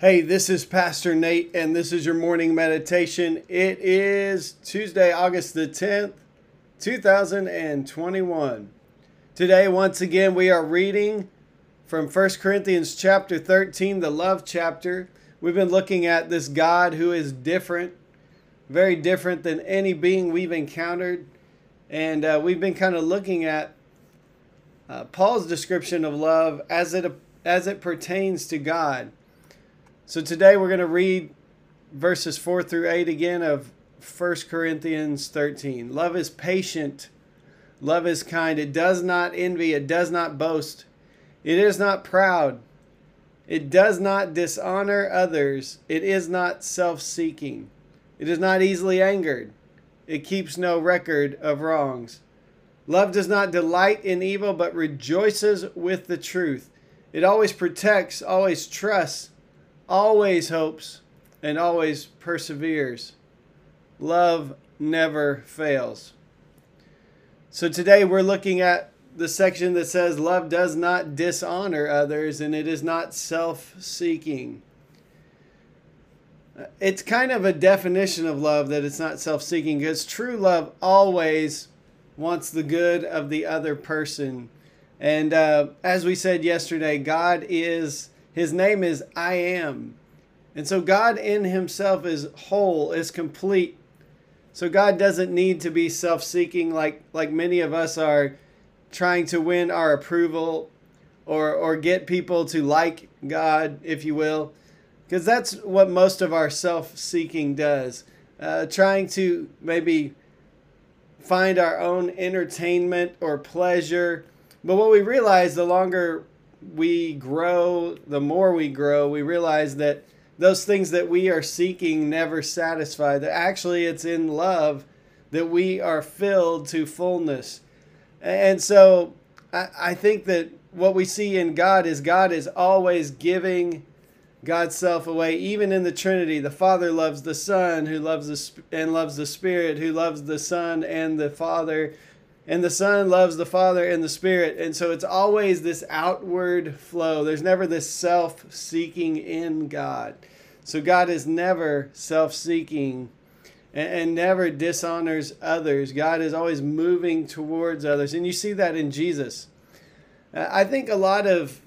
Hey, this is Pastor Nate, and this is your morning meditation. It is Tuesday, August the 10th, 2021. Today, once again, we are reading from 1 Corinthians chapter 13, the love chapter. We've been looking at this God who is different, very different than any being we've encountered. And uh, we've been kind of looking at uh, Paul's description of love as it, as it pertains to God. So today we're going to read verses 4 through 8 again of 1 Corinthians 13. Love is patient. Love is kind. It does not envy. It does not boast. It is not proud. It does not dishonor others. It is not self seeking. It is not easily angered. It keeps no record of wrongs. Love does not delight in evil, but rejoices with the truth. It always protects, always trusts always hopes and always perseveres. Love never fails. So today we're looking at the section that says love does not dishonor others and it is not self seeking. It's kind of a definition of love that it's not self seeking because true love always wants the good of the other person. And uh, as we said yesterday, God is his name is I am. And so God in himself is whole, is complete. So God doesn't need to be self-seeking like like many of us are trying to win our approval or or get people to like God, if you will. Because that's what most of our self-seeking does. Uh, trying to maybe find our own entertainment or pleasure. But what we realize the longer we grow, the more we grow, we realize that those things that we are seeking never satisfy. That actually it's in love that we are filled to fullness. And so I, I think that what we see in God is God is always giving God's self away, even in the Trinity. The Father loves the Son, who loves the and loves the Spirit, who loves the Son and the Father and the Son loves the Father and the Spirit. And so it's always this outward flow. There's never this self seeking in God. So God is never self seeking and, never dishonors others. God is always moving towards others. And you see that in Jesus. I think a lot of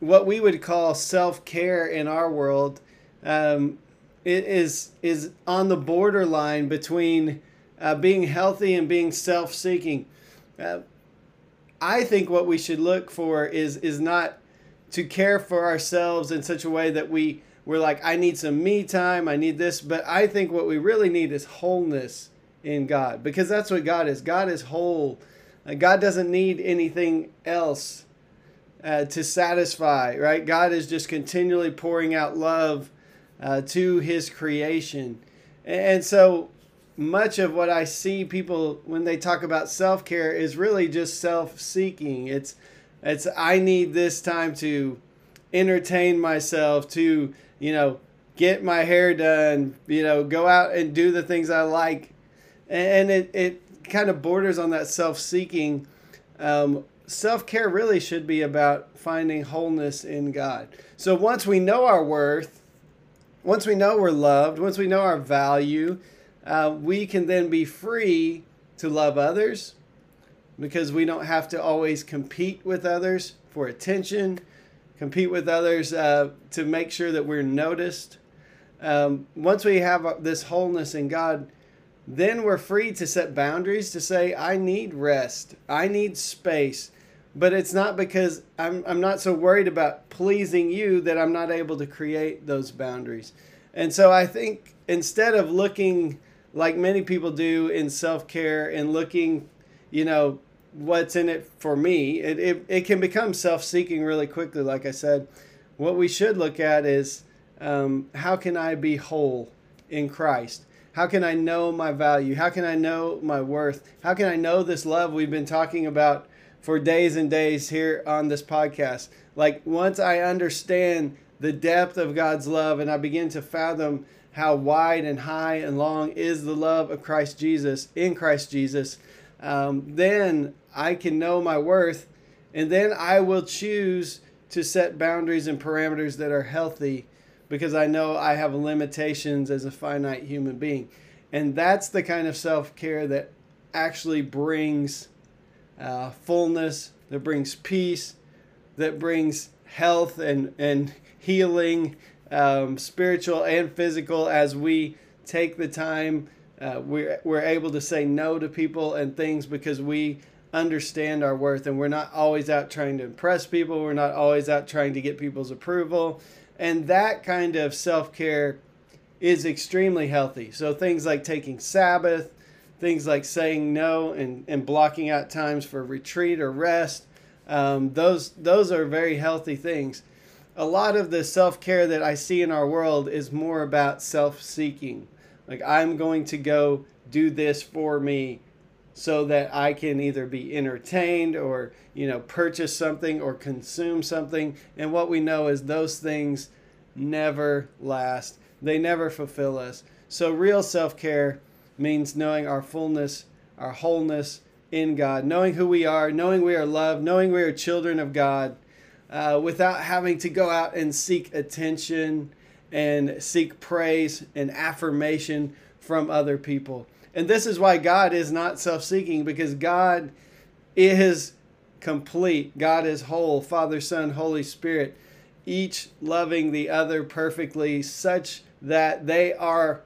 what we would call self care in our world um, is, is on the borderline between uh, being healthy and being self seeking. Uh, I think what we should look for is is not to care for ourselves in such a way that we we're like I need some me time, I need this, but I think what we really need is wholeness in God because that's what God is. God is whole. Uh, God doesn't need anything else uh, to satisfy, right? God is just continually pouring out love uh, to His creation, and so much of what I see people when they talk about self care is really just self seeking. It's it's I need this time to entertain myself, to you know get my hair done, you know go out and do the things I like, and it it kind of borders on that self seeking. Um, self care really should be about finding wholeness in God. So once we know our worth, once we know we're loved, once we know our value uh, we can then be free to love others because we don't have to always compete with others for attention, compete with others uh, to make sure that we're noticed. Um, once we have this wholeness in God, then we're free to set boundaries to say, I need rest, I need space. But it's not because I'm, I'm not so worried about pleasing you that I'm not able to create those boundaries. And so I think instead of looking like many people do in self care and looking, you know, what's in it for me, it, it, it can become self seeking really quickly. Like I said, what we should look at is um, how can I be whole in Christ? How can I know my value? How can I know my worth? How can I know this love we've been talking about for days and days here on this podcast? Like, once I understand the depth of God's love and I begin to fathom how wide and high and long is the love of Christ Jesus in Christ Jesus, um, then I can know my worth and then I will choose to set boundaries and parameters that are healthy because I know I have limitations as a finite human being. And that's the kind of self care that actually brings uh, fullness, that brings peace, that brings health and, and healing, um, spiritual and physical, as we take the time. Uh, we're, we're able to say no to people and things because we understand our worth and we're not always out trying to impress people. We're not always out trying to get people's approval. And that kind of self care is extremely healthy. So things like taking Sabbath, things like saying no and, and blocking out times for retreat or rest, um, those those are very healthy things. A lot of the self care that I see in our world is more about self seeking. Like I'm going to go do this for me so that I can either be entertained or, you know, purchase something or consume something. And what we know is those things never last, they never fulfill us. So, real self care means knowing our fullness, our wholeness in God, knowing who we are, knowing we are loved, knowing we are children of God, uh, without having to go out and seek attention and seek praise and affirmation from other people. And this is why God is not self seeking because God is complete. God is whole Father, Son, Holy Spirit, each loving the other perfectly, such that they are,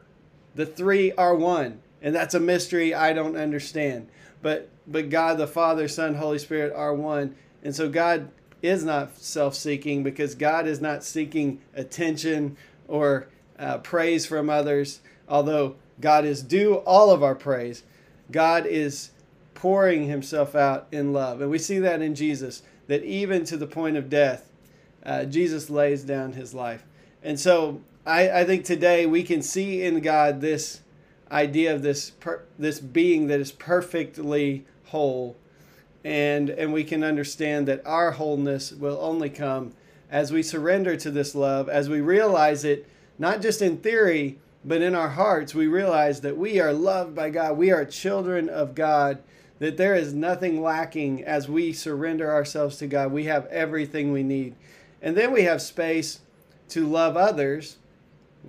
the three are one. And that's a mystery I don't understand. But but God the Father, Son, Holy Spirit are one. And so God is not self seeking because God is not seeking attention or uh, praise from others, although God is due all of our praise. God is pouring himself out in love. And we see that in Jesus, that even to the point of death, uh, Jesus lays down his life. And so I, I think today we can see in God this idea of this per, this being that is perfectly whole and and we can understand that our wholeness will only come as we surrender to this love as we realize it not just in theory but in our hearts, we realize that we are loved by God. We are children of God, that there is nothing lacking as we surrender ourselves to God. We have everything we need. And then we have space to love others,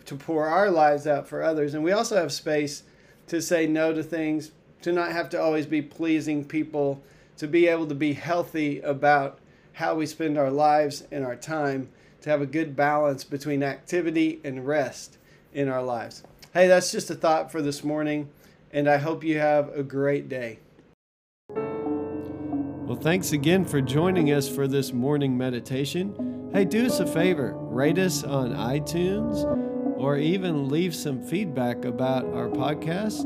to pour our lives out for others. And we also have space to say no to things, to not have to always be pleasing people, to be able to be healthy about how we spend our lives and our time, to have a good balance between activity and rest in our lives. Hey, that's just a thought for this morning, and I hope you have a great day. Well, thanks again for joining us for this morning meditation. Hey, do us a favor rate us on iTunes or even leave some feedback about our podcast